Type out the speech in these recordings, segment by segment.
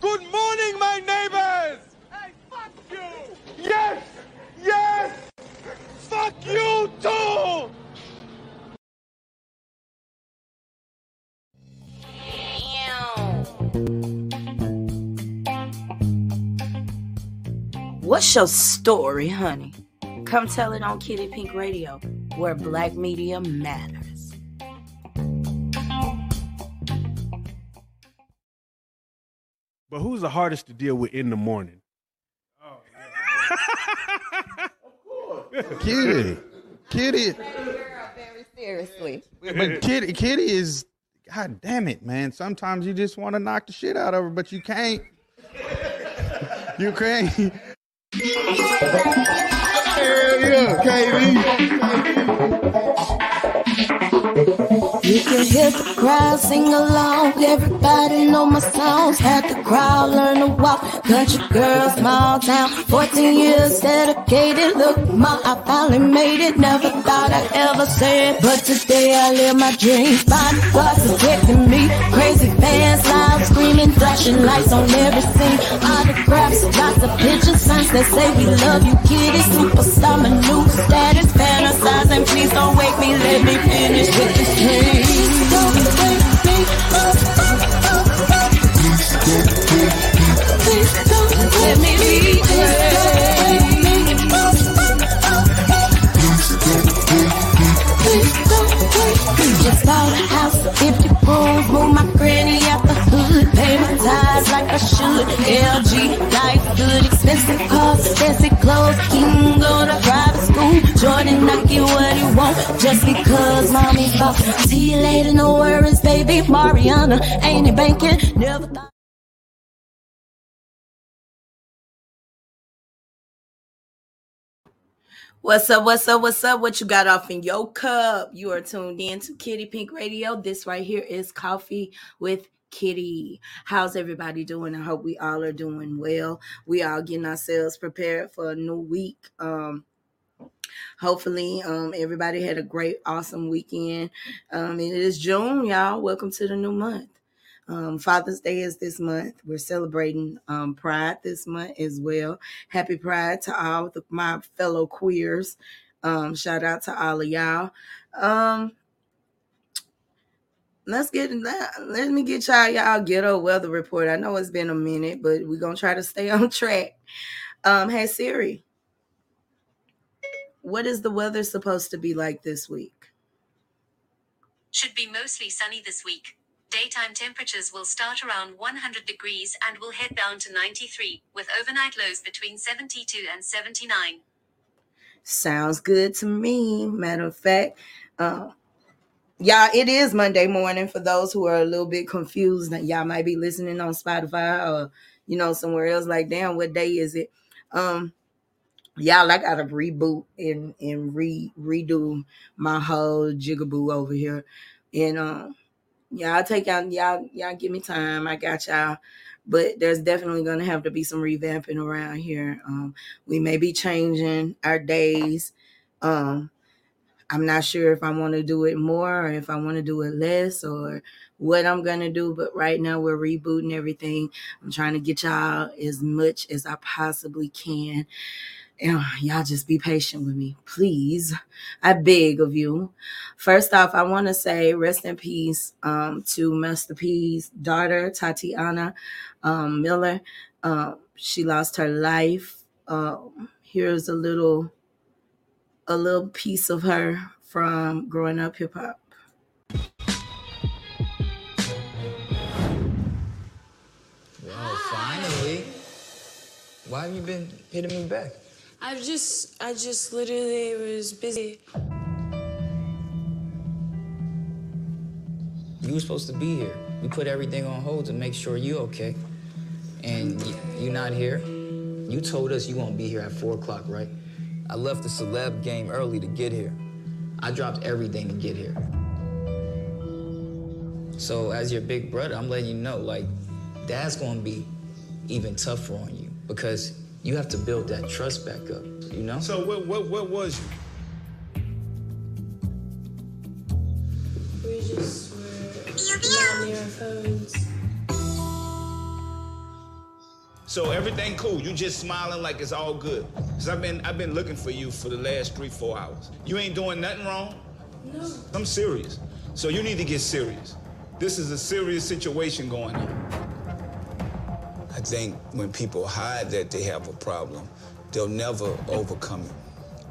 Good morning, my neighbors! Hey, fuck you! Yes! Yes! Fuck you too! What's your story, honey? Come tell it on Kitty Pink Radio, where black media matters. But who's the hardest to deal with in the morning? oh Kitty. Kitty. Very seriously. But Kitty Kitty is God damn it, man. Sometimes you just want to knock the shit out of her, but you can't. You can't. Hell yeah, You can hear the crowd sing along. Everybody know my songs. Had the crowd learn to walk. Country girl, small town. 14 years dedicated. Look, ma, I finally made it. Never thought I'd ever say it. But today I live my dreams. Bodyguards protecting me. Crazy fans. Flashing lights on every scene. Autographs, lots of pictures. Signs that say we love you, kitty. Superstar, my new status. Fantasizing, please don't wake me. Let me finish with this dream. Don't wake me up. Please don't let me be Just bought a house, 50 rooms, move my granny out the pay my tithes like I should. LG, life good, expensive cars, fancy clothes, he can go to private school. Jordan, I get what he want, just because mommy thought. See you later, no worries, baby. Mariana, ain't he banking? Never thought. What's up? What's up? What's up? What you got off in your cup? You are tuned in to Kitty Pink Radio. This right here is Coffee with Kitty. How's everybody doing? I hope we all are doing well. We all getting ourselves prepared for a new week. Um, hopefully, um, everybody had a great, awesome weekend. Um, it is June, y'all. Welcome to the new month. Um, Father's Day is this month. We're celebrating um, Pride this month as well. Happy Pride to all the, my fellow queers. Um, shout out to all of y'all. Let's get that. Let me get y'all y'all ghetto weather report. I know it's been a minute, but we're gonna try to stay on track. Um, hey Siri, what is the weather supposed to be like this week? Should be mostly sunny this week. Daytime temperatures will start around 100 degrees and will head down to 93, with overnight lows between 72 and 79. Sounds good to me. Matter of fact, uh, y'all, it is Monday morning for those who are a little bit confused. Y'all might be listening on Spotify or you know somewhere else. Like, damn, what day is it? Um, y'all, I gotta reboot and and re redo my whole jigaboo over here, and um, y'all take out y'all y'all give me time. I got y'all. But there's definitely gonna have to be some revamping around here. Um, we may be changing our days. Um, I'm not sure if I want to do it more or if I want to do it less or what I'm going to do. But right now, we're rebooting everything. I'm trying to get y'all as much as I possibly can. And y'all just be patient with me, please. I beg of you. First off, I want to say rest in peace um, to Master P's daughter, Tytyana um, Miller. Um, she lost her life. Um, here's a little a little piece of her from growing up hip hop. Well, finally. Why have you been hitting me back? I've just, I just literally was busy. You were supposed to be here. We put everything on hold to make sure you okay. And you're not here. You told us you won't be here at four o'clock, right? I left the celeb game early to get here. I dropped everything to get here. So as your big brother, I'm letting you know, like, dad's gonna be even tougher on you because you have to build that trust back up, you know? So what what what was you? We just were not near our phones. So everything cool. You just smiling like it's all good. Cause I've been I've been looking for you for the last three, four hours. You ain't doing nothing wrong. No. I'm serious. So you need to get serious. This is a serious situation going on. I think when people hide that they have a problem, they'll never overcome it.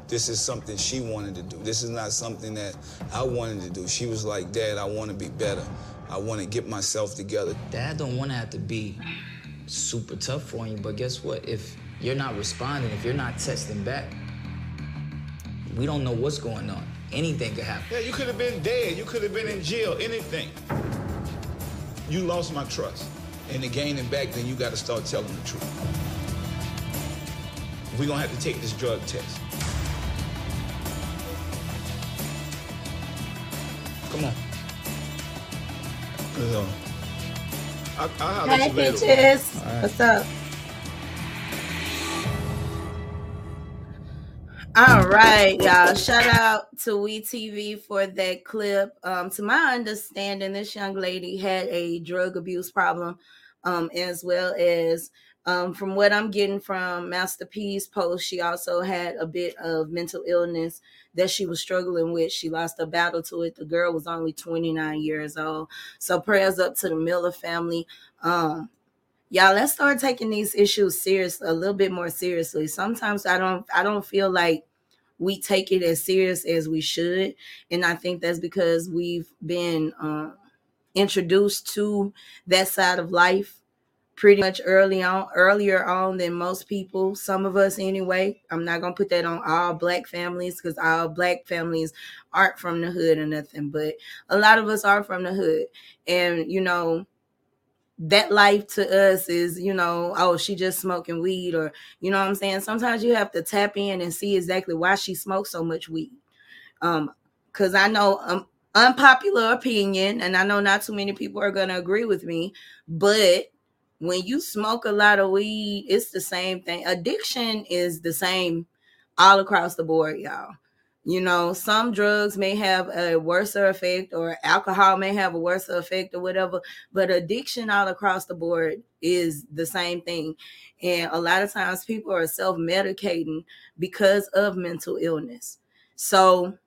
This is something she wanted to do. This is not something that I wanted to do. She was like, Dad, I want to be better. I want to get myself together. Dad don't want to have to be super tough for you, but guess what? If you're not responding, if you're not texting back, we don't know what's going on. Anything could happen. Yeah, you could have been dead. You could have been in jail. Anything. You lost my trust. And to gain it back, then you got to start telling the truth. We're going to have to take this drug test. Come on. So, I, I'll holler at Hey. Peaches. All right. What's up? All right, y'all. Shout out to WeTV for that clip. Um, to my understanding, this young lady had a drug abuse problem, um, as well as um, from what I'm getting from Master P's post, she also had a bit of mental illness that she was struggling with. She lost a battle to it. The girl was only 29 years old. So prayers up to the Miller family. Um, y'all let's start taking these issues serious a little bit more seriously sometimes i don't i don't feel like we take it as serious as we should and i think that's because we've been um, introduced to that side of life pretty much early on earlier on than most people some of us anyway i'm not gonna put that on all black families because all black families aren't from the hood or nothing but a lot of us are from the hood and you know that life to us is, you know, oh, she just smoking weed, or you know what I'm saying. Sometimes you have to tap in and see exactly why she smokes so much weed. Um, because I know um unpopular opinion, and I know not too many people are gonna agree with me, but when you smoke a lot of weed, it's the same thing. Addiction is the same all across the board, y'all. You know, some drugs may have a worse effect, or alcohol may have a worse effect, or whatever. But addiction all across the board is the same thing. And a lot of times people are self medicating because of mental illness. So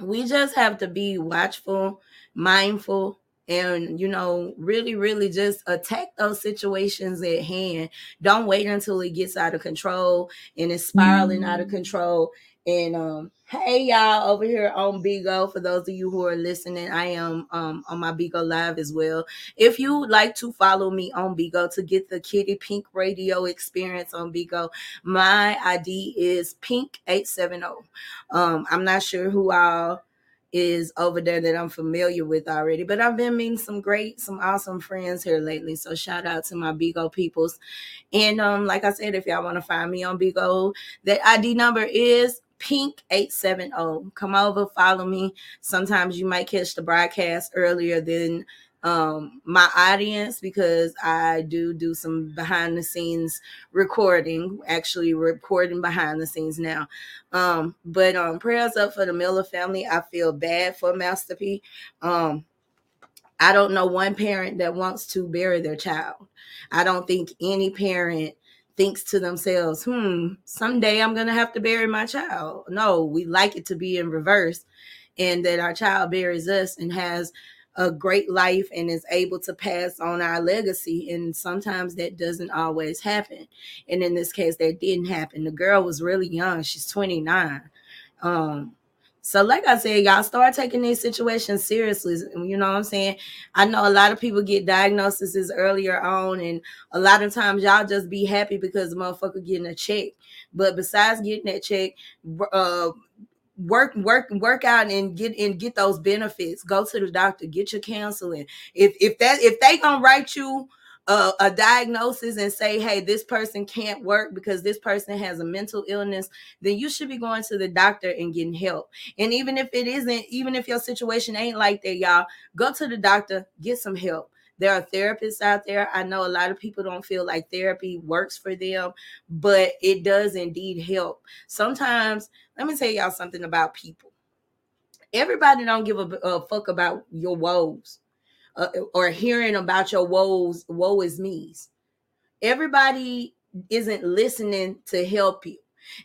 we just have to be watchful, mindful, and you know, really, really just attack those situations at hand. Don't wait until it gets out of control and it's spiraling out of control. And um, hey y'all over here on Bigo. For those of you who are listening, I am um on my Bigo Live as well. If you like to follow me on Bigo to get the Kitty Pink Radio experience on Bigo, my ID is Pink eight seven zero. Um, I'm not sure who all is over there that I'm familiar with already, but I've been meeting some great, some awesome friends here lately. So shout out to my Bigo peoples. And um, like I said, if y'all want to find me on Bigo, that ID number is Pink 870. Come over, follow me. Sometimes you might catch the broadcast earlier than um my audience because I do do some behind the scenes recording, actually recording behind the scenes now. Um but um prayers up for the Miller family. I feel bad for Master P. Um I don't know one parent that wants to bury their child. I don't think any parent thinks to themselves, hmm, someday I'm going to have to bury my child. No, we like it to be in reverse and that our child buries us and has a great life and is able to pass on our legacy. And sometimes that doesn't always happen. And in this case, that didn't happen. The girl was really young. She's 29. Um, so, like I said, y'all start taking these situations seriously. You know what I'm saying? I know a lot of people get diagnoses earlier on, and a lot of times y'all just be happy because the motherfucker getting a check. But besides getting that check, uh, work work work out and get and get those benefits. Go to the doctor get your counseling. If if that if they gonna write you a, a diagnosis and say hey this person can't work because this person has a mental illness then you should be going to the doctor and getting help. And even if it isn't even if your situation ain't like that y'all go to the doctor get some help there are therapists out there. I know a lot of people don't feel like therapy works for them, but it does indeed help. Sometimes, let me tell y'all something about people. Everybody don't give a, a fuck about your woes uh, or hearing about your woes, woe is me's. everybody isn't listening to help you.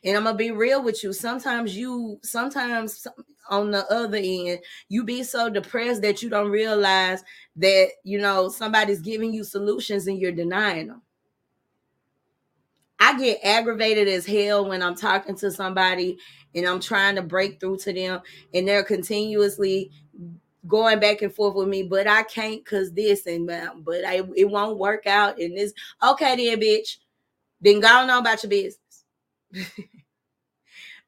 And I'm gonna be real with you. Sometimes you, sometimes on the other end, you be so depressed that you don't realize that you know somebody's giving you solutions and you're denying them. I get aggravated as hell when I'm talking to somebody and I'm trying to break through to them and they're continuously going back and forth with me, but I can't cause this and but I it won't work out and this okay then bitch. Then go on about your business.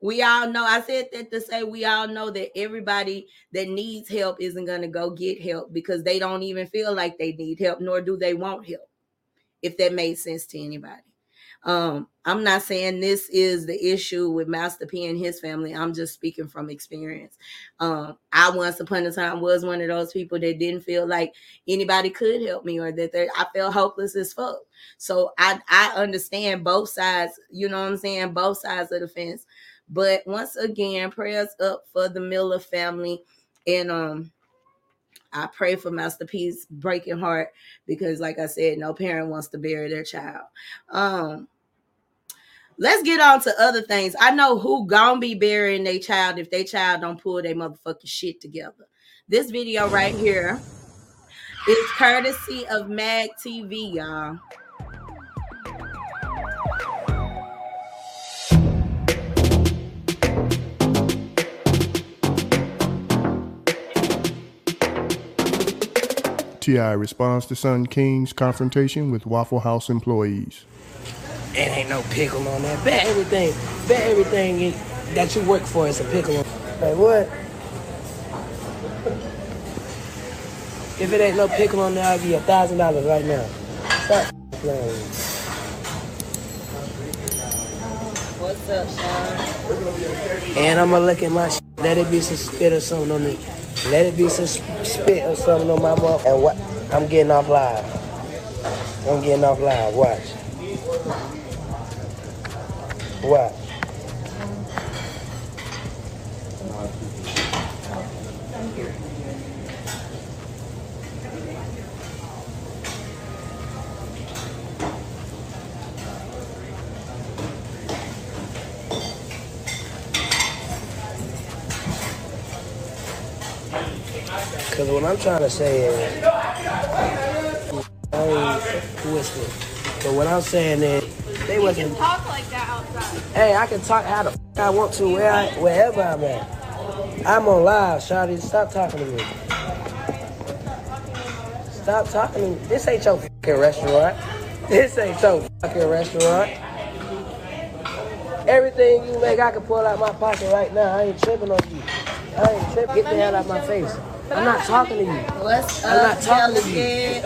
We all know I said that to say we all know that everybody that needs help isn't gonna go get help because they don't even feel like they need help, nor do they want help, if that made sense to anybody. Um, I'm not saying this is the issue with Master P and his family. I'm just speaking from experience. Um, I once upon a time was one of those people that didn't feel like anybody could help me or that I felt hopeless as fuck. So I I understand both sides, you know what I'm saying, both sides of the fence. But once again, prayers up for the Miller family. And um I pray for Master P's breaking heart because, like I said, no parent wants to bury their child. Um, Let's get on to other things. I know who gonna be burying their child if their child don't pull their motherfucking shit together. This video right here is courtesy of Mag TV, y'all. T.I. responds to son King's confrontation with Waffle House employees. It ain't no pickle on that. Bet everything, bet everything that you work for is a pickle. On. Like what? If it ain't no pickle on there, I'll give you a thousand dollars right now. Stop playing. What's up, Sean? And I'm gonna look at my shit. Let it be some spit or something on me. Let it be some spit or something on my mouth. And what? I'm getting off live. I'm getting off live. Watch. What? Because what I'm trying to say is, I whisper. But what I'm saying is, they you wasn't. can talk like that outside. Hey, I can talk how the f- I want to where I, wherever I'm at. I'm on live, Shawty. Stop talking to me. Stop talking to me. This ain't your fucking restaurant. This ain't your fucking restaurant. Everything you make, I can pull out my pocket right now. I ain't tripping on you. I ain't tripping. Get the hell out of my face. I'm not talking to you. What's I'm not talking to you.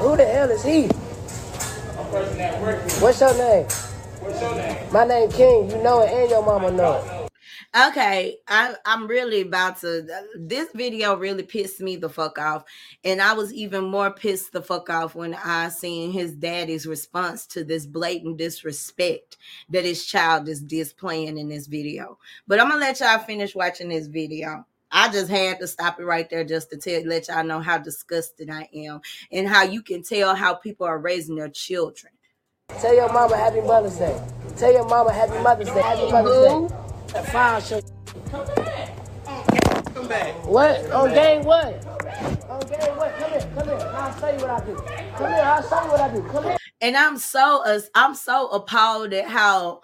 Who the hell is he? What's your name? My name King. You know it, and your mama know it. Okay, I, I'm really about to. This video really pissed me the fuck off, and I was even more pissed the fuck off when I seen his daddy's response to this blatant disrespect that his child is displaying in this video. But I'm gonna let y'all finish watching this video. I just had to stop it right there just to tell let y'all know how disgusted I am and how you can tell how people are raising their children. Tell your mama Happy Mother's Day. Tell your mama Happy Mother's Day. Happy Mother's Day. That file show. Come back. What? On game what? On game what? Come here. Come here. I'll show you what I do. Come here. I'll show you what I do. Come here. And I'm so as I'm so appalled at how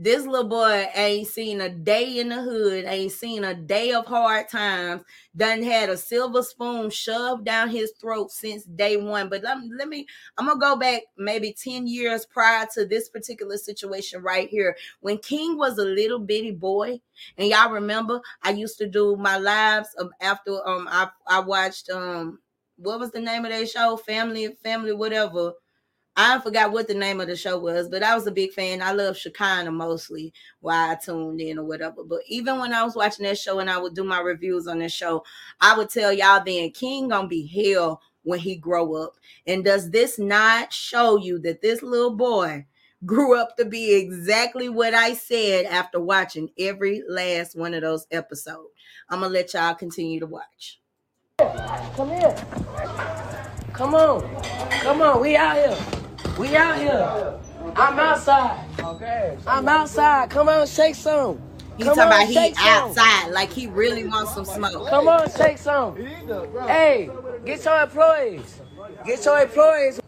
this little boy ain't seen a day in the hood, ain't seen a day of hard times, done had a silver spoon shoved down his throat since day one. But let, let me, I'm gonna go back maybe 10 years prior to this particular situation right here. When King was a little bitty boy, and y'all remember, I used to do my lives um, after um I, I watched um what was the name of that show? Family, family, whatever. I forgot what the name of the show was, but I was a big fan. I love Shekinah mostly while I tuned in or whatever. But even when I was watching that show and I would do my reviews on that show, I would tell y'all then King gonna be hell when he grow up. And does this not show you that this little boy grew up to be exactly what I said after watching every last one of those episodes? I'm gonna let y'all continue to watch. Come here. Come on. Come on. We out here. We out here. I'm outside. Okay. I'm outside. Come on, shake some. He Come talking on, about he shake some. outside like he really wants some smoke. Come on, shake some. Hey, get your employees. Get your employees.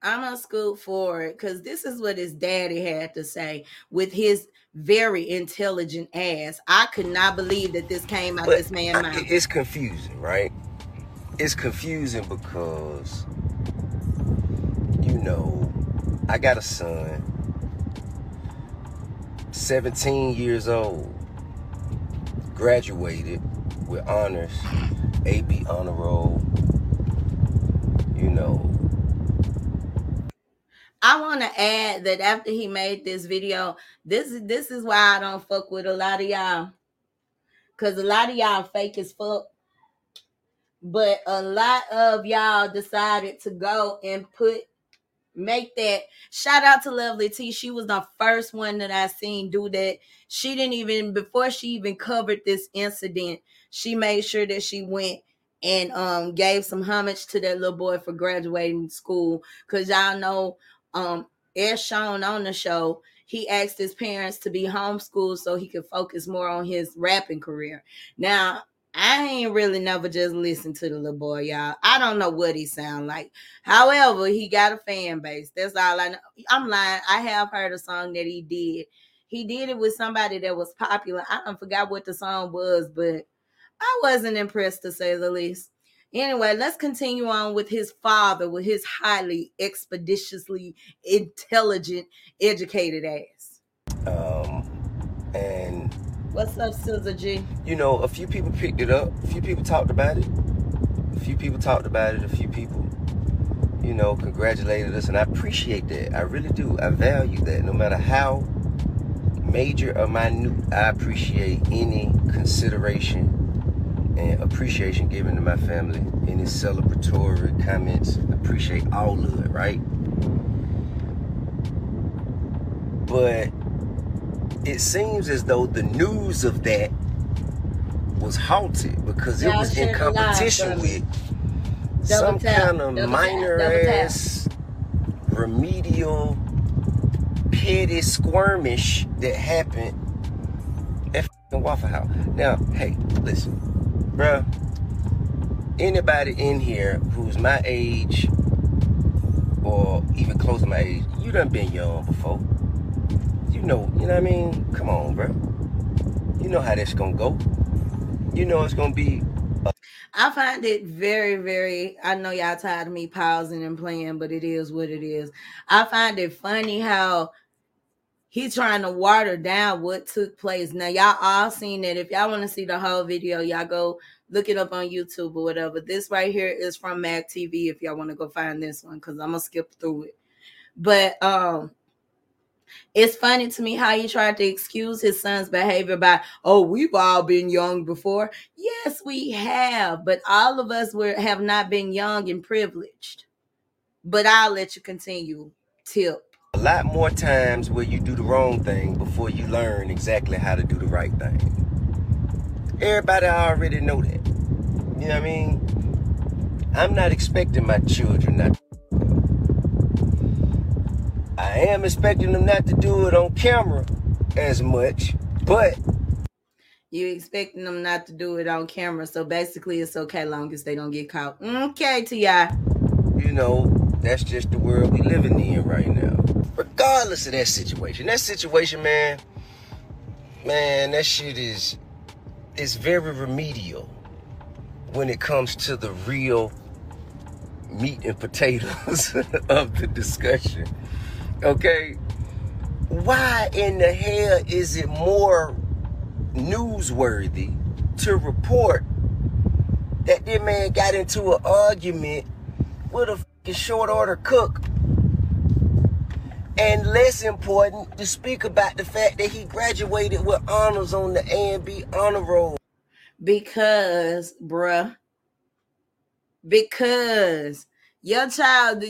I'm gonna scoot forward because this is what his daddy had to say with his very intelligent ass. I could not believe that this came out But this man's mouth. it's confusing, right? It's confusing because, you know, I got a son, 17 years old, graduated with honors, AB honor roll, you know. I want to add that after he made this video, this is this is why I don't fuck with a lot of y'all, cause a lot of y'all fake as fuck. But a lot of y'all decided to go and put make that shout out to Lovely T. She was the first one that I seen do that. She didn't even before she even covered this incident, she made sure that she went and um gave some homage to that little boy for graduating school. Cause y'all know um as shown on the show, he asked his parents to be homeschooled so he could focus more on his rapping career. Now I ain't really never just listened to the little boy, y'all. I don't know what he sound like. However, he got a fan base. That's all I know. I'm lying. I have heard a song that he did. He did it with somebody that was popular. I don't forgot what the song was, but I wasn't impressed to say the least. Anyway, let's continue on with his father, with his highly expeditiously intelligent, educated ass. What's up, Scissor G? you know, a few people picked it up. A few people talked about it. A few people talked about it. A few people, you know, congratulated us, and I appreciate that. I really do. I value that. No matter how major or minute, I appreciate any consideration and appreciation given to my family. Any celebratory comments, appreciate all of it. Right. But it seems as though the news of that was halted because it was in share the live, competition with some tap, kind of minor tap. ass remedial petty skirmish that happened at f***ing Waffle House. Now, hey, listen, bruh. Anybody in here who's my age or even close to my age, you done been young before. You know, you know what I mean? Come on, bro. You know how that's gonna go. You know it's gonna be I find it very, very. I know y'all tired of me pausing and playing, but it is what it is. I find it funny how he's trying to water down what took place. Now, y'all all seen it. If y'all want to see the whole video, y'all go look it up on YouTube or whatever. This right here is from Mac TV. If y'all want to go find this one, because I'm gonna skip through it. But um, it's funny to me how he tried to excuse his son's behavior by, oh, we've all been young before. Yes, we have, but all of us were have not been young and privileged. But I'll let you continue. Tip. a lot more times where you do the wrong thing before you learn exactly how to do the right thing. Everybody already know that. You know what I mean? I'm not expecting my children not I am expecting them not to do it on camera as much, but You expecting them not to do it on camera, so basically it's okay long as they don't get caught. Okay, Ti. you know, that's just the world we living in right now. Regardless of that situation, that situation, man, man, that shit is is very remedial when it comes to the real meat and potatoes of the discussion. Okay, why in the hell is it more newsworthy to report that this man got into an argument with a short order cook. And less important to speak about the fact that he graduated with honors on the A and B honor roll. Because, bruh, because your child,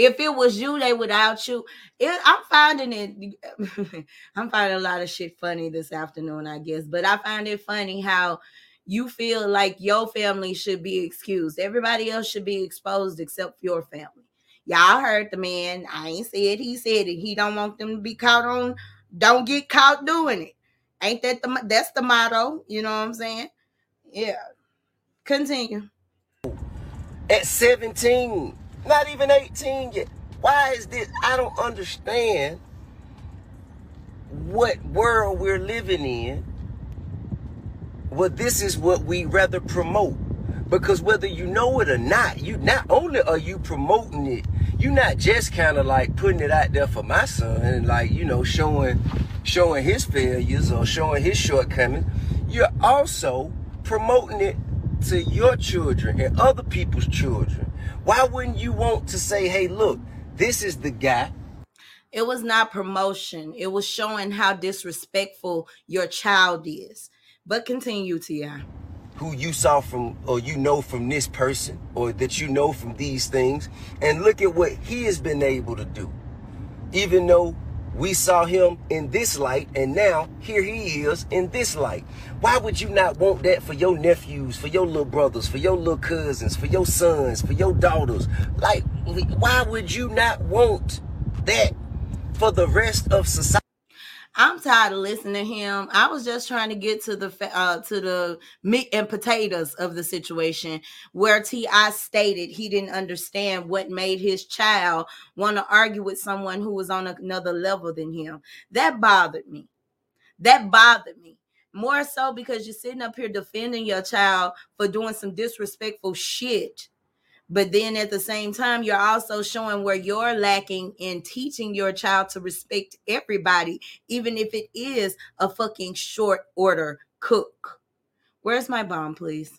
if it was you, they would out you. It, I'm finding it, I'm finding a lot of shit funny this afternoon, I guess. But I find it funny how you feel like your family should be excused. Everybody else should be exposed except your family. Y'all heard the man. I ain't said he said it. He don't want them to be caught on. Don't get caught doing it. Ain't that the that's the motto? You know what I'm saying? Yeah. Continue. At 17, not even 18 yet. Why is this? I don't understand what world we're living in. Well, this is what we rather promote. Because whether you know it or not, you not only are you promoting it, you're not just kind of like putting it out there for my son and like, you know, showing showing his failures or showing his shortcomings. You're also promoting it to your children and other people's children. Why wouldn't you want to say, hey, look, this is the guy it was not promotion. It was showing how disrespectful your child is. But continue, T.I. Who you saw from, or you know from this person, or that you know from these things, and look at what he has been able to do. Even though we saw him in this light, and now here he is in this light. Why would you not want that for your nephews, for your little brothers, for your little cousins, for your sons, for your daughters? Like, why would you not want that for the rest of society. I'm tired of listening to him. I was just trying to get to the uh, to the meat and potatoes of the situation where Ti stated he didn't understand what made his child want to argue with someone who was on another level than him. That bothered me. That bothered me more so because you're sitting up here defending your child for doing some disrespectful shit but then at the same time, you're also showing where you're lacking in teaching your child to respect everybody, even if it is a fucking short order cook. Where's my bomb, please?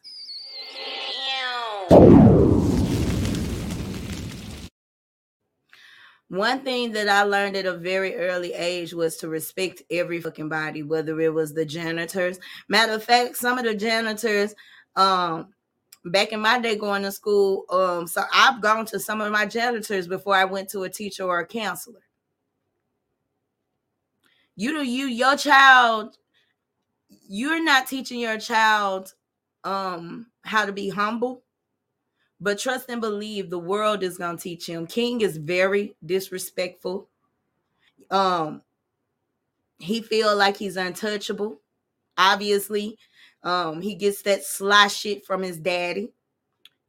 One thing that I learned at a very early age was to respect every fucking body, whether it was the janitors. Matter of fact, some of the janitors, um, back in my day going to school, um, so I've gone to some of my janitors before I went to a teacher or a counselor. You do you your child, you're not teaching your child um how to be humble, but trust and believe the world is gonna teach him. King is very disrespectful. Um, he feel like he's untouchable. Obviously, um, he gets that sly shit from his daddy.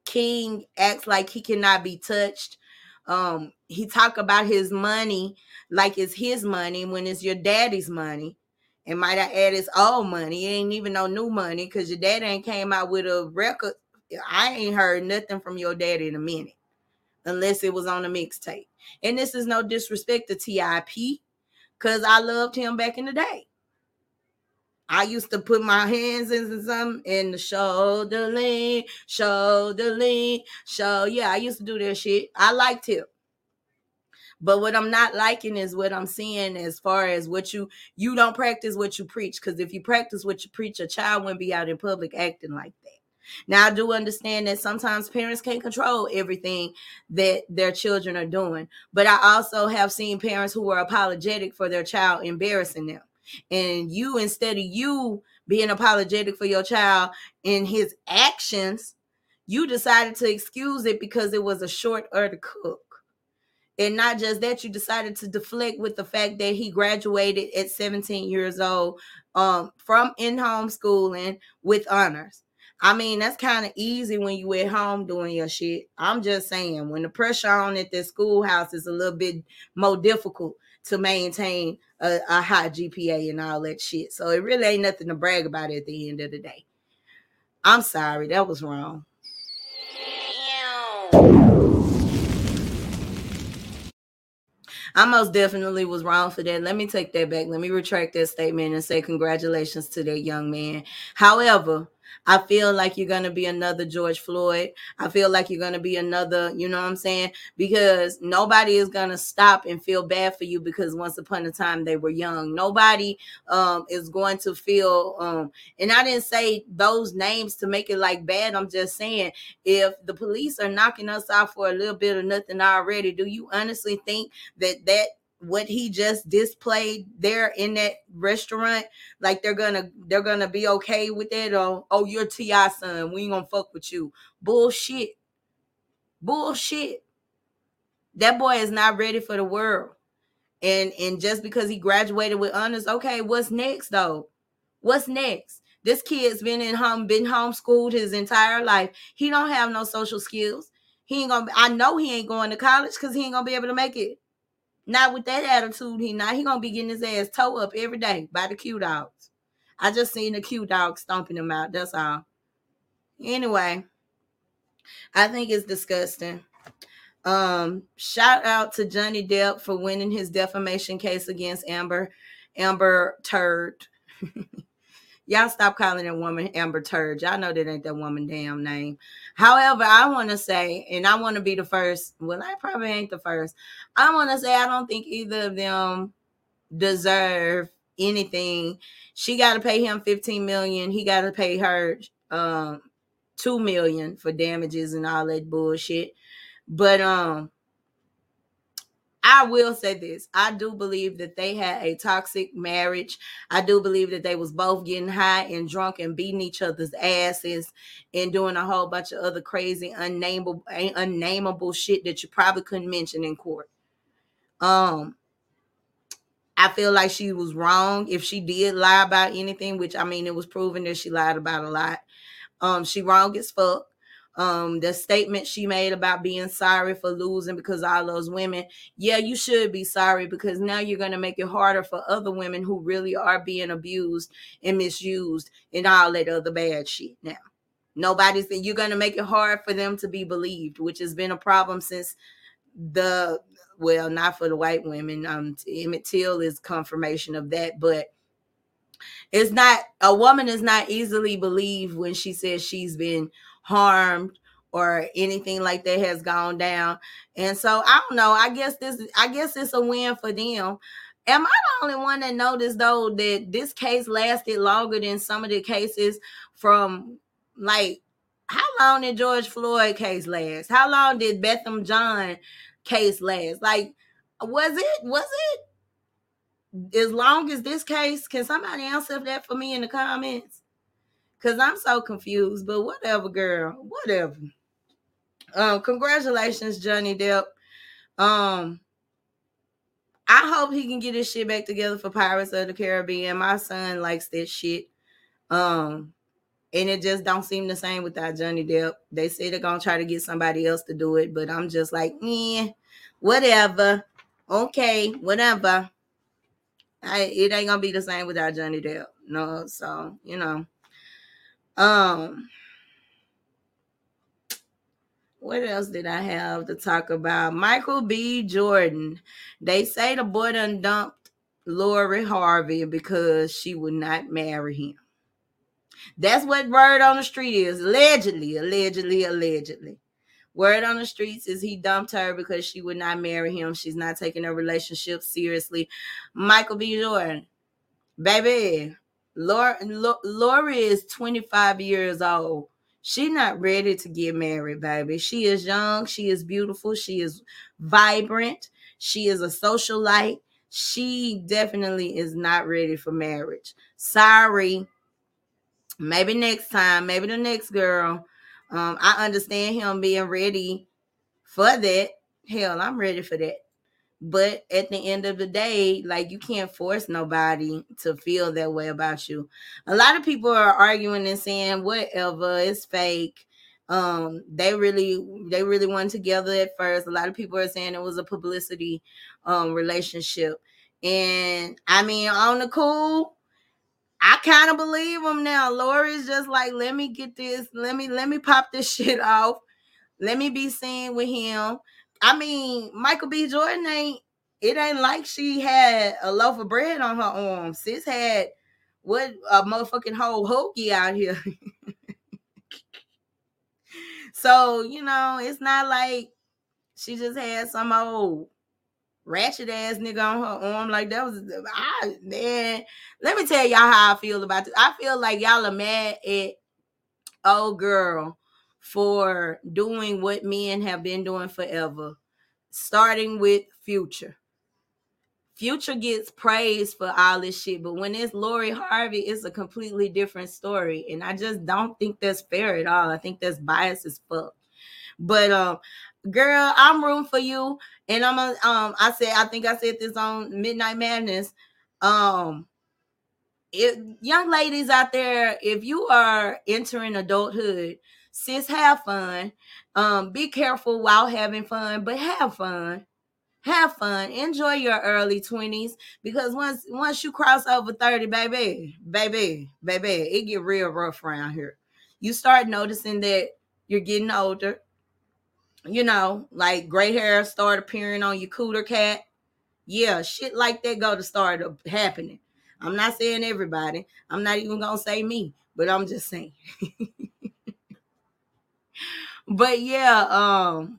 King acts like he cannot be touched. Um, he talk about his money like it's his money when it's your daddy's money. And might I add his old money. It ain't even no new money because your daddy ain't came out with a record. I ain't heard nothing from your daddy in a minute. Unless it was on a mixtape. And this is no disrespect to TIP. Cause I loved him back in the day. I used to put my hands in some in the shoulder lean, shoulder lean, show. Yeah, I used to do that shit. I liked him. But what I'm not liking is what I'm seeing as far as what you you don't practice what you preach. Because if you practice what you preach, a child wouldn't be out in public acting like that. Now I do understand that sometimes parents can't control everything that their children are doing, but I also have seen parents who are apologetic for their child embarrassing them and you instead of you being apologetic for your child and his actions you decided to excuse it because it was a short order cook and not just that you decided to deflect with the fact that he graduated at 17 years old um, from in-home schooling with honors I mean, that's kind of easy when you at home doing your shit. I'm just saying, when the pressure on at the schoolhouse is a little bit more difficult to maintain a, a high GPA and all that shit. So it really ain't nothing to brag about at the end of the day. I'm sorry, that was wrong. I most definitely was wrong for that. Let me take that back. Let me retract that statement and say congratulations to that young man. However, I feel like you're going to be another George Floyd. I feel like you're going to be another, you know what I'm saying? Because nobody is going to stop and feel bad for you because once upon a time they were young. Nobody um, is going to feel, um, and I didn't say those names to make it like bad. I'm just saying if the police are knocking us out for a little bit of nothing already, do you honestly think that that what he just displayed there in that restaurant, like they're gonna they're gonna be okay with it. Or oh, you're Ti son, we ain't gonna fuck with you. Bullshit. Bullshit. That boy is not ready for the world. And and just because he graduated with honors, okay, what's next though? What's next? This kid's been in home, been homeschooled his entire life. He don't have no social skills. He ain't gonna. I know he ain't going to college because he ain't gonna be able to make it. Not with that attitude. He not. He gonna be getting his ass toe up every day by the Q dogs. I just seen the Q dog stomping him out. That's all. Anyway, I think it's disgusting. Um, shout out to Johnny Depp for winning his defamation case against Amber, Amber Turd. Y'all stop calling that woman Amber Turd. Y'all know that ain't that woman damn name. However, I want to say, and I want to be the first. Well, I probably ain't the first. I want to say I don't think either of them deserve anything. She got to pay him 15 million. He got to pay her um 2 million for damages and all that bullshit. But um I will say this. I do believe that they had a toxic marriage. I do believe that they was both getting high and drunk and beating each other's asses and doing a whole bunch of other crazy unnameable unnameable shit that you probably couldn't mention in court. Um I feel like she was wrong if she did lie about anything, which I mean it was proven that she lied about a lot. Um she wrong as fuck um the statement she made about being sorry for losing because all those women. Yeah you should be sorry because now you're going to make it harder for other women who really are being abused and misused and all that other bad shit now. Nobody's you're going to make it hard for them to be believed which has been a problem since the well not for the white women. Um emmett till is confirmation of that but it's not a woman is not easily believed when she says she's been harmed or anything like that has gone down. And so I don't know. I guess this I guess it's a win for them. Am I the only one that noticed though that this case lasted longer than some of the cases from like how long did George Floyd case last? How long did Botham Jean case last? Like was it was it as long as this case? Can somebody answer that for me in the comments? Cause I'm so confused, but whatever, girl, whatever. Um, congratulations, Johnny Depp. Um, I hope he can get his shit back together for Pirates of the Caribbean. My son likes this shit. Um, and it just don't seem the same without Johnny Depp. They say they're gonna try to get somebody else to do it, but I'm just like, yeah, whatever. Okay, whatever. I, it ain't gonna be the same without Johnny Depp. No, so you know. Um, what else did I have to talk about? Michael B. Jordan. They say the boy done dumped Lori Harvey because she would not marry him. That's what word on the street is. Allegedly, allegedly, allegedly. Word on the streets is he dumped her because she would not marry him. She's not taking her relationship seriously. Michael B. Jordan, baby, Lori, is 25 years old. She's not ready to get married, baby. She is young. She is beautiful. She is vibrant. She is a socialite. She definitely is not ready for marriage. Sorry. Maybe next time. Maybe the next girl. Um, I understand him being ready for that. Hell, I'm ready for that. But at the end of the day, like you can't force nobody to feel that way about you. A lot of people are arguing and saying whatever, it's fake. Um, they really they really went together at first. A lot of people are saying it was a publicity um relationship. And I mean, on the cool, I kind of believe them now. Lori's just like, let me get this, let me let me pop this shit off. Let me be seen with him. I mean, Michael B. Jordan ain't it ain't like she had a loaf of bread on her arm. Sis had what a motherfucking whole hokey out here. so, you know, it's not like she just had some old ratchet ass nigga on her arm. Like that was I man. Let me tell y'all how I feel about this. I feel like y'all are mad at old girl for doing what men have been doing forever starting with Future. Future gets praised for all this shit, but when it's Lori Harvey, it's a completely different story. And I just don't think that's fair at all. I think that's biased as fuck. But um, girl, I'm room for you. And I'm a, um, I said, I think I said this on Midnight Madness. Um, if young ladies out there, if you are entering adulthood, sis, have fun. Um, be careful while having fun, but have fun. Have fun. Enjoy your early 20s because once once you cross over 30 baby baby baby it get real rough around here. You start noticing that you're getting older. You know like gray hair start appearing on your cooter cat. Yeah shit like that go to start happening. I'm not saying everybody. I'm not even gonna say me but i'm just saying but yeah um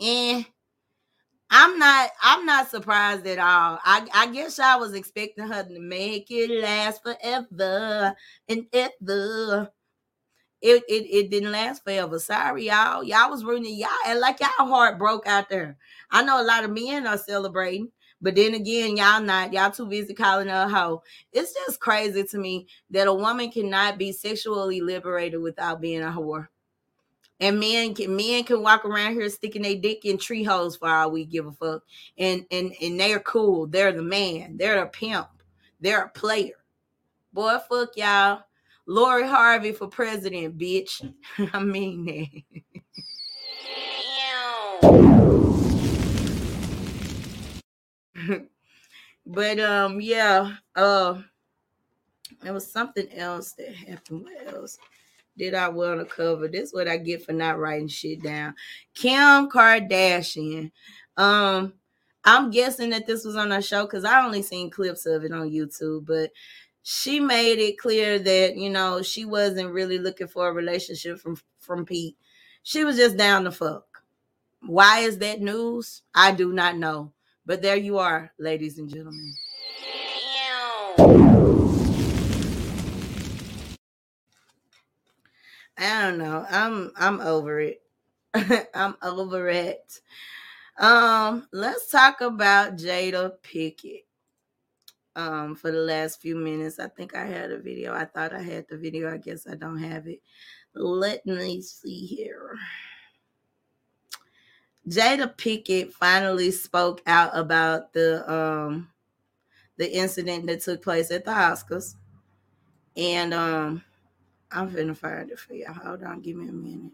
and I'm not I'm not surprised at all. I, I guess I was expecting her to make it last forever and ever. It, it it didn't last forever. Sorry, y'all. Y'all was rooting y'all and like y'all heart broke out there. I know a lot of men are celebrating, but then again, y'all not. Y'all too busy calling her a hoe. It's just crazy to me that a woman cannot be sexually liberated without being a whore. And men can men can walk around here sticking their dick in tree holes for all we give a fuck. And and and they're cool. They're the man. They're a pimp. They're a player. Boy, fuck y'all. Lori Harvey for president, bitch. I mean that. but um, yeah. Uh, there was something else that happened. What else? Did I want to cover? This is what I get for not writing shit down. Kim Kardashian. Um, I'm guessing that this was on her show because I only seen clips of it on YouTube, but she made it clear that you know she wasn't really looking for a relationship from from Pete. She was just down to fuck. Why is that news? I do not know. But there you are, ladies and gentlemen. I don't know. I'm I'm over it. I'm over it. Um, let's talk about Jada Pinkett. Um, for the last few minutes, I think I had a video. I thought I had the video. I guess I don't have it. Let me see here. Jada Pinkett finally spoke out about the um the incident that took place at the Oscars. And um I'm finna find it for y'all. Hold on, give me a minute.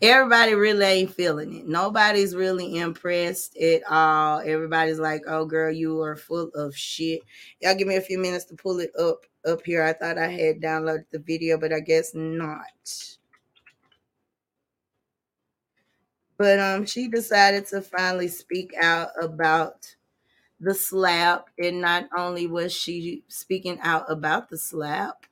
Everybody really ain't feeling it. Nobody's really impressed at all. Everybody's like, "Oh, girl, you are full of shit." Y'all give me a few minutes to pull it up up here. I thought I had downloaded the video, but I guess not. But um, she decided to finally speak out about the slap, and not only was she speaking out about the slap,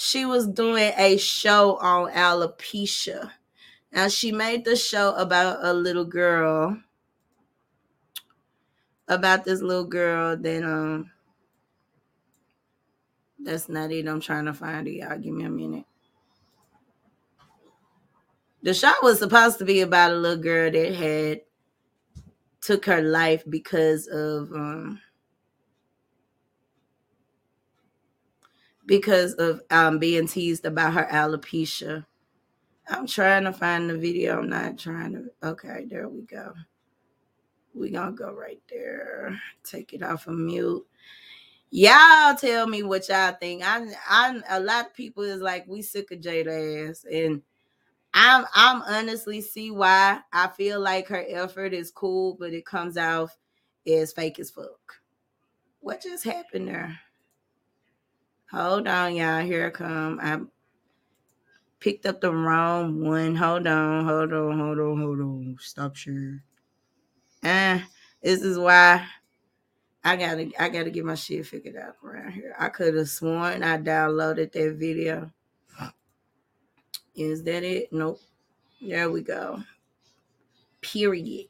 she was doing a show on alopecia. Now she made the show about a little girl, about this little girl that um that's not it. I'm trying to find it. Y'all give me a minute. The show was supposed to be about a little girl that had took her life because of um because of um, being teased about her alopecia. I'm trying to find the video. I'm not trying to. Okay, there we go. We gonna go right there. Take it off of mute. Y'all tell me what y'all think. I, I, a lot of people is like we sick of Jada ass, and I'm, I'm honestly see why. I feel like her effort is cool, but it comes off as fake as fuck. What just happened there? Hold on, y'all. Here I come. I picked up the wrong one. Hold on, hold on, hold on, hold on. Stop share. Eh, this is why I gotta I gotta get my shit figured out around here. I could have sworn I downloaded that video. Is that it? Nope. There we go. Period.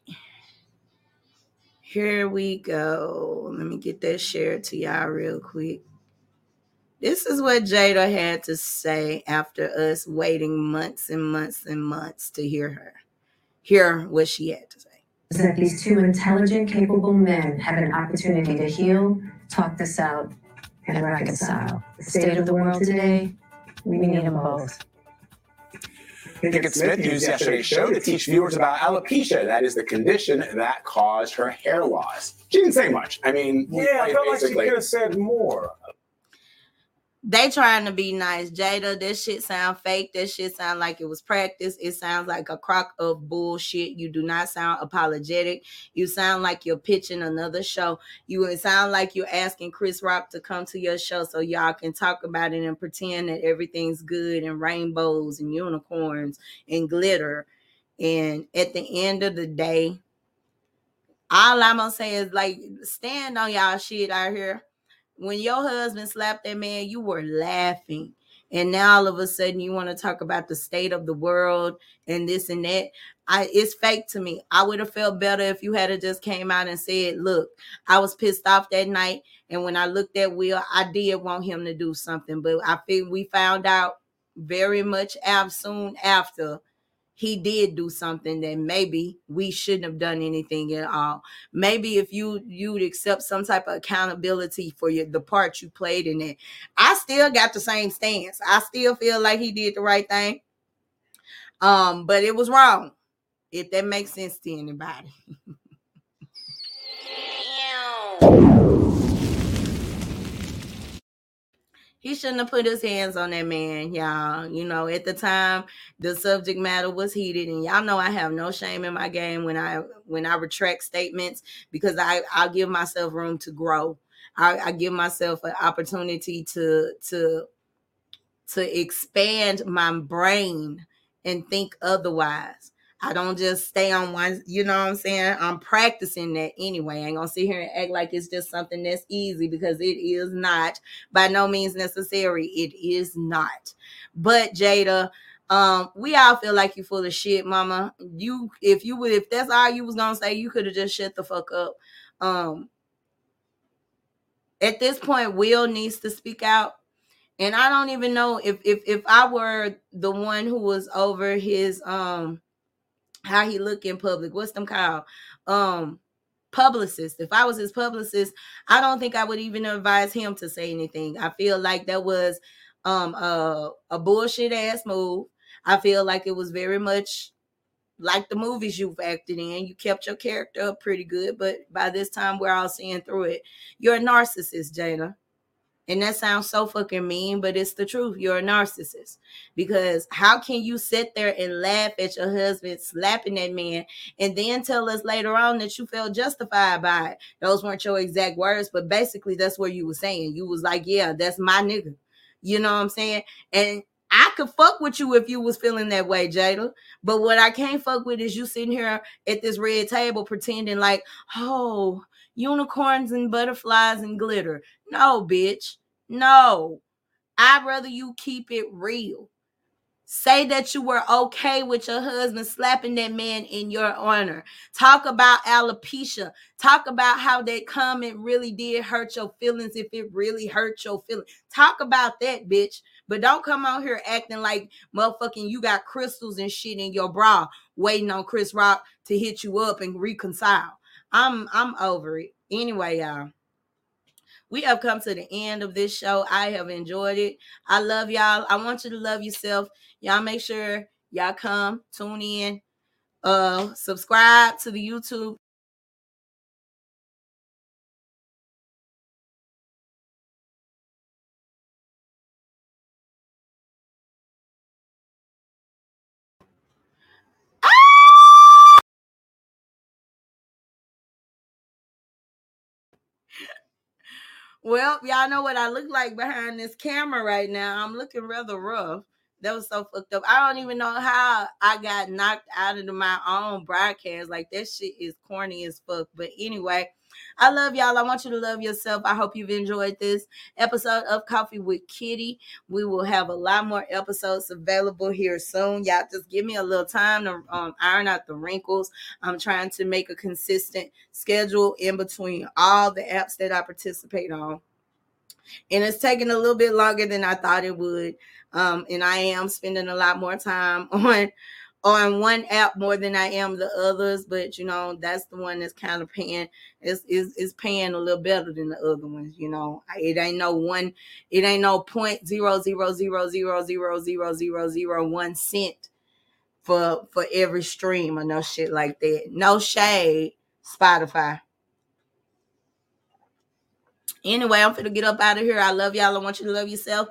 Here we go. Let me get that shared to y'all real quick. This is what Jada had to say after us waiting months and months and months to hear her. hear what she had to say. that these two intelligent, capable men have an opportunity to heal, talk this out, and reconcile. The state of the world today, we need them both. Pinkett Smith used yesterday's show to teach viewers about alopecia. That is the condition that caused her hair loss. She didn't say much. I mean, Yeah, I felt like she could have said more. They trying to be nice. Jada, that shit sound fake. That shit sound like it was practice. It sounds like a crock of bullshit. You do not sound apologetic. You sound like you're pitching another show. You sound like you're asking Chris Rock to come to your show so y'all can talk about it and pretend that everything's good and rainbows and unicorns and glitter. And at the end of the day, all I'm gonna say is like stand on y'all shit out here. When your husband slapped that man, you were laughing. And now all of a sudden you want to talk about the state of the world and this and that. I it's fake to me. I would have felt better if you had just came out and said, look, I was pissed off that night. And when I looked at Will, I did want him to do something. But I think we found out very much af- soon after he did do something that maybe we shouldn't have done anything at all. Maybe if you you'd accept some type of accountability for your the part you played in it. I still got the same stance. I still feel like he did the right thing. Um, but it was wrong. If that makes sense to anybody. he shouldn't have put his hands on that man, y'all. You know, at the time, the subject matter was heated, and y'all know I have no shame in my game when I when I retract statements because I I give myself room to grow. I, I give myself an opportunity to to to expand my brain and think otherwise. I don't just stay on one, you know what I'm saying? I'm practicing that anyway. I ain't gonna sit here and act like it's just something that's easy because it is not by no means necessary. It is not. But Jada, um, we all feel like you full of shit, mama. You if you would if that's all you was gonna say, you could have just shut the fuck up. Um at this point, Will needs to speak out. And I don't even know if if if I were the one who was over his um how he look in public. What's them called? Um publicist. If I was his publicist, I don't think I would even advise him to say anything. I feel like that was um a, a bullshit ass move. I feel like it was very much like the movies you've acted in. You kept your character up pretty good, but by this time we're all seeing through it. You're a narcissist, Jada. And that sounds so fucking mean, but it's the truth. You're a narcissist. Because how can you sit there and laugh at your husband slapping that man and then tell us later on that you felt justified by it? Those weren't your exact words, but basically that's what you were saying. You was like, yeah, that's my nigga. You know what I'm saying? And I could fuck with you if you was feeling that way, Jada. But what I can't fuck with is you sitting here at this red table pretending like, oh, unicorns and butterflies and glitter. No, bitch. No. I'd rather you keep it real. Say that you were okay with your husband slapping that man in your honor. Talk about alopecia. Talk about how that comment really did hurt your feelings if it really hurt your feelings. Talk about that, bitch. But don't come out here acting like motherfucking you got crystals and shit in your bra waiting on Chris Rock to hit you up and reconcile. I'm I'm over it. Anyway, y'all. We have come to the end of this show. I have enjoyed it. I love y'all. I want you to love yourself. Y'all make sure y'all come, tune in, uh, subscribe to the YouTube Well, y'all know what I look like behind this camera right now. I'm looking rather rough. That was so fucked up. I don't even know how I got knocked out of my own broadcast. Like that shit is corny as fuck. But anyway, I love y'all. I want you to love yourself. I hope you've enjoyed this episode of Coffee with Kitty. We will have a lot more episodes available here soon. Y'all just give me a little time to um, iron out the wrinkles. I'm trying to make a consistent schedule in between all the apps that I participate on and it's taking a little bit longer than I thought it would. Um, and I am spending a lot more time on on one app more than I am the others, but you know, that's the one that's kind of paying is is is paying a little better than the other ones, you know. It ain't no one, it ain't no point zero zero zero zero zero zero zero zero one cent for for every stream or no shit like that. No shade, Spotify. Anyway, I'm gonna get up out of here. I love y'all. I want you to love yourself.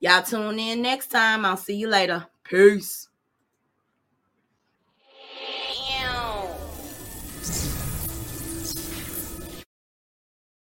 Y'all tune in next time. I'll see you later. Peace. Damn.